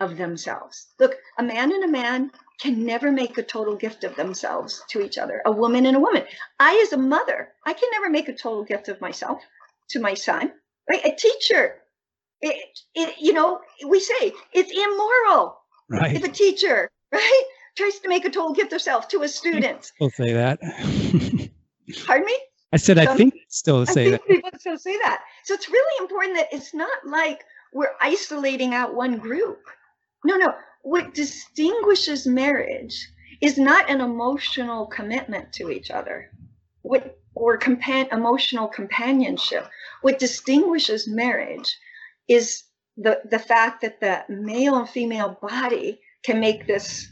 of themselves. Look, a man and a man can never make a total gift of themselves to each other, a woman and a woman. I, as a mother, I can never make a total gift of myself to my son. Right? A teacher, it, it, you know, we say it's immoral right. if a teacher, right, tries to make a total gift of self to a student. We'll say that. Pardon me? I said I think still say I think that. People still say that. So it's really important that it's not like we're isolating out one group. No, no. What distinguishes marriage is not an emotional commitment to each other what, or compan- emotional companionship. What distinguishes marriage is the, the fact that the male and female body can make this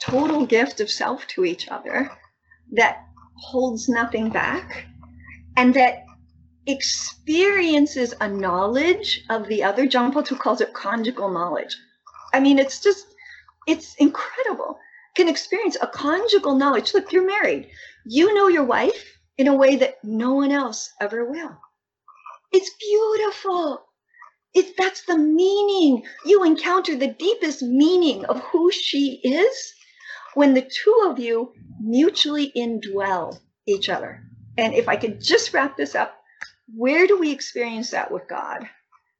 total gift of self to each other that holds nothing back and that experiences a knowledge of the other. John Paul II calls it conjugal knowledge. I mean, it's just, it's incredible. Can experience a conjugal knowledge. Look, you're married. You know your wife in a way that no one else ever will. It's beautiful. It's that's the meaning. You encounter the deepest meaning of who she is when the two of you mutually indwell each other. And if I could just wrap this up, where do we experience that with God?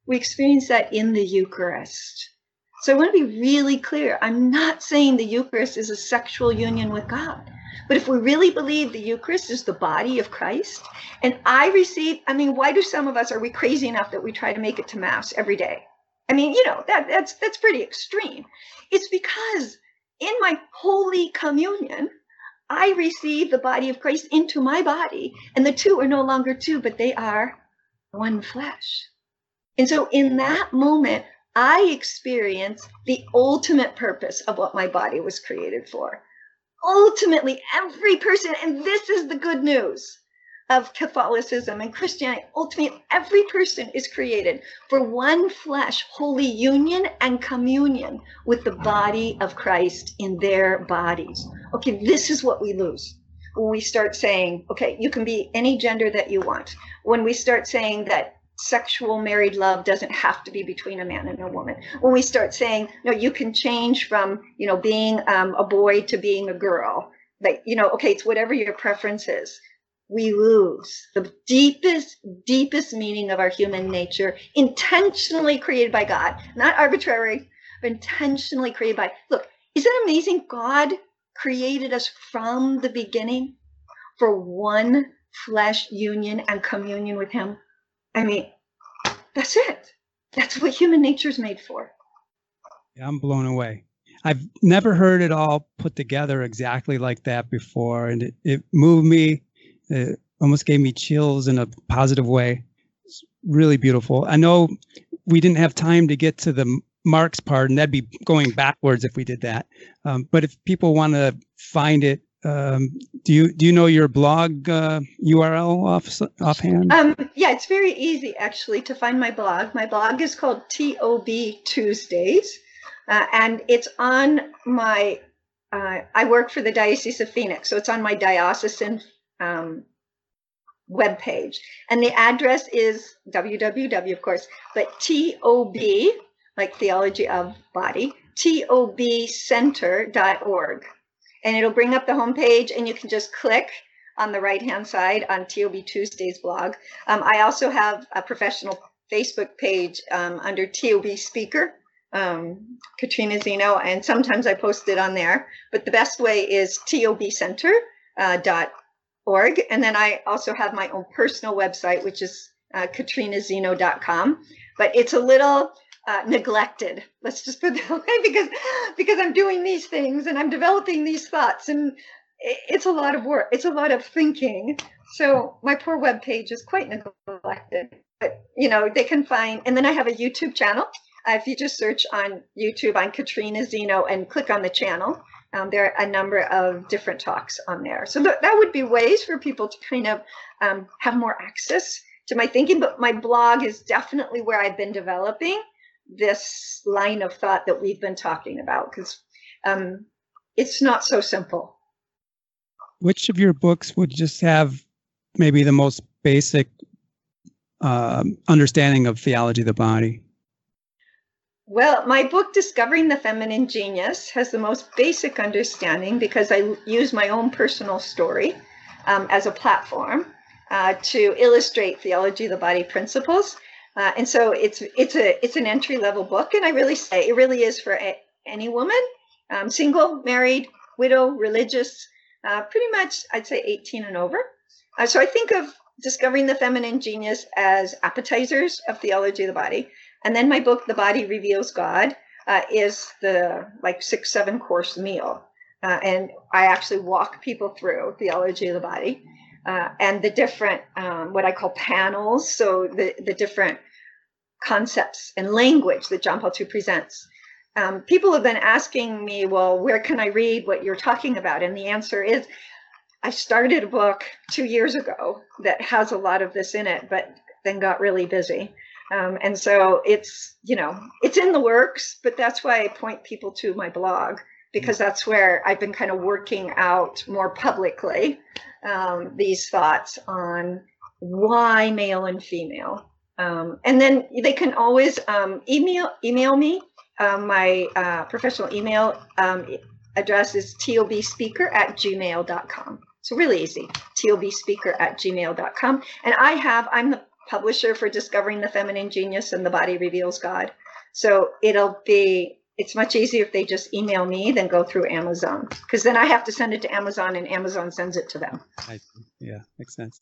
We experience that in the Eucharist. So I want to be really clear. I'm not saying the Eucharist is a sexual union with God. But if we really believe the Eucharist is the body of Christ, and I receive, I mean, why do some of us are we crazy enough that we try to make it to Mass every day? I mean, you know, that that's that's pretty extreme. It's because in my holy communion, I receive the body of Christ into my body, and the two are no longer two, but they are one flesh. And so in that moment, I experience the ultimate purpose of what my body was created for. Ultimately, every person, and this is the good news, of Catholicism and Christianity. Ultimately, every person is created for one flesh, holy union and communion with the body of Christ in their bodies. Okay, this is what we lose when we start saying, okay, you can be any gender that you want. When we start saying that sexual married love doesn't have to be between a man and a woman. When we start saying, no, you can change from, you know, being um, a boy to being a girl. Like, you know, okay, it's whatever your preference is we lose the deepest, deepest meaning of our human nature, intentionally created by God, not arbitrary, but intentionally created by. Look, isn't it amazing? God created us from the beginning for one flesh union and communion with Him. I mean, that's it. That's what human nature is made for. Yeah, I'm blown away. I've never heard it all put together exactly like that before, and it, it moved me it almost gave me chills in a positive way. It's really beautiful. I know we didn't have time to get to the Marx part, and that'd be going backwards if we did that. Um, but if people want to find it, um, do you do you know your blog uh, URL off offhand? Um, yeah, it's very easy actually to find my blog. My blog is called TOB Tuesdays, uh, and it's on my. Uh, I work for the Diocese of Phoenix, so it's on my diocesan um, web page. And the address is www, of course, but TOB, like theology of body, tobcenter.org. And it'll bring up the homepage, and you can just click on the right hand side on TOB Tuesday's blog. Um, I also have a professional Facebook page um, under TOB Speaker, um, Katrina Zeno, and sometimes I post it on there. But the best way is tobcenter.org. Uh, and then I also have my own personal website, which is uh, katrinazeno.com. But it's a little uh, neglected. Let's just put that way because because I'm doing these things and I'm developing these thoughts and it's a lot of work. It's a lot of thinking. So my poor web page is quite neglected. But you know they can find, and then I have a YouTube channel. Uh, if you just search on YouTube on Katrina Zeno and click on the channel, um, there are a number of different talks on there. So th- that would be ways for people to kind of um, have more access to my thinking. But my blog is definitely where I've been developing this line of thought that we've been talking about because um, it's not so simple. Which of your books would just have maybe the most basic uh, understanding of theology of the body? Well, my book, Discovering the Feminine Genius, has the most basic understanding because I use my own personal story um, as a platform uh, to illustrate theology of the body principles. Uh, and so it's it's a it's an entry level book, and I really say it really is for a, any woman, um, single, married, widow, religious, uh, pretty much I'd say 18 and over. Uh, so I think of discovering the feminine genius as appetizers of theology of the body, and then my book, The Body Reveals God, uh, is the like six seven course meal, uh, and I actually walk people through theology of the body. Uh, and the different um, what I call panels. So the the different concepts and language that John Paul II presents. Um, people have been asking me, well, where can I read what you're talking about? And the answer is, I started a book two years ago that has a lot of this in it, but then got really busy. Um, and so it's, you know, it's in the works, but that's why I point people to my blog because that's where I've been kind of working out more publicly um, these thoughts on why male and female um, and then they can always um, email email me. Um, my uh, professional email um, address is tobspeaker at gmail.com. So really easy, tobspeaker at gmail.com. And I have, I'm the publisher for Discovering the Feminine Genius and The Body Reveals God. So it'll be, it's much easier if they just email me than go through Amazon because then I have to send it to Amazon and Amazon sends it to them. I. Yeah, makes sense.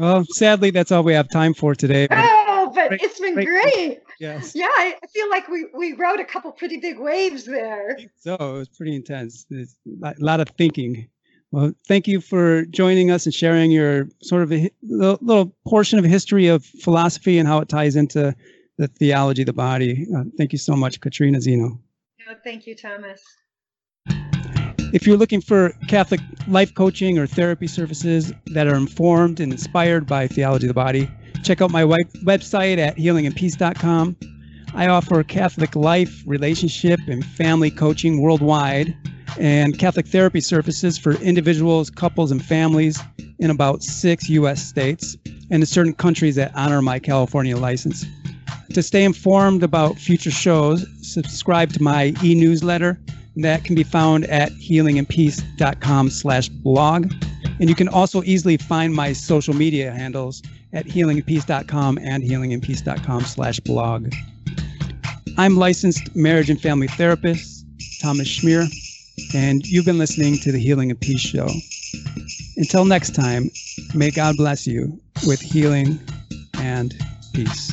Well, sadly, that's all we have time for today. Oh, but great, it's been great. great. Yes. Yeah, I feel like we, we rode a couple pretty big waves there. So it was pretty intense. It's a lot of thinking. Well, thank you for joining us and sharing your sort of a little portion of history of philosophy and how it ties into the theology of the body. Uh, thank you so much, Katrina Zeno. No, thank you, Thomas. If you're looking for Catholic life coaching or therapy services that are informed and inspired by theology of the body, check out my website at healingandpeace.com. I offer Catholic life, relationship, and family coaching worldwide and Catholic therapy services for individuals, couples, and families in about six U.S. states and in certain countries that honor my California license. To stay informed about future shows, subscribe to my e-newsletter that can be found at healingandpeace.com slash blog. And you can also easily find my social media handles at healingandpeace.com and healingandpeace.com slash blog. I'm licensed marriage and family therapist, Thomas Schmier, and you've been listening to the Healing and Peace Show. Until next time, may God bless you with healing and peace.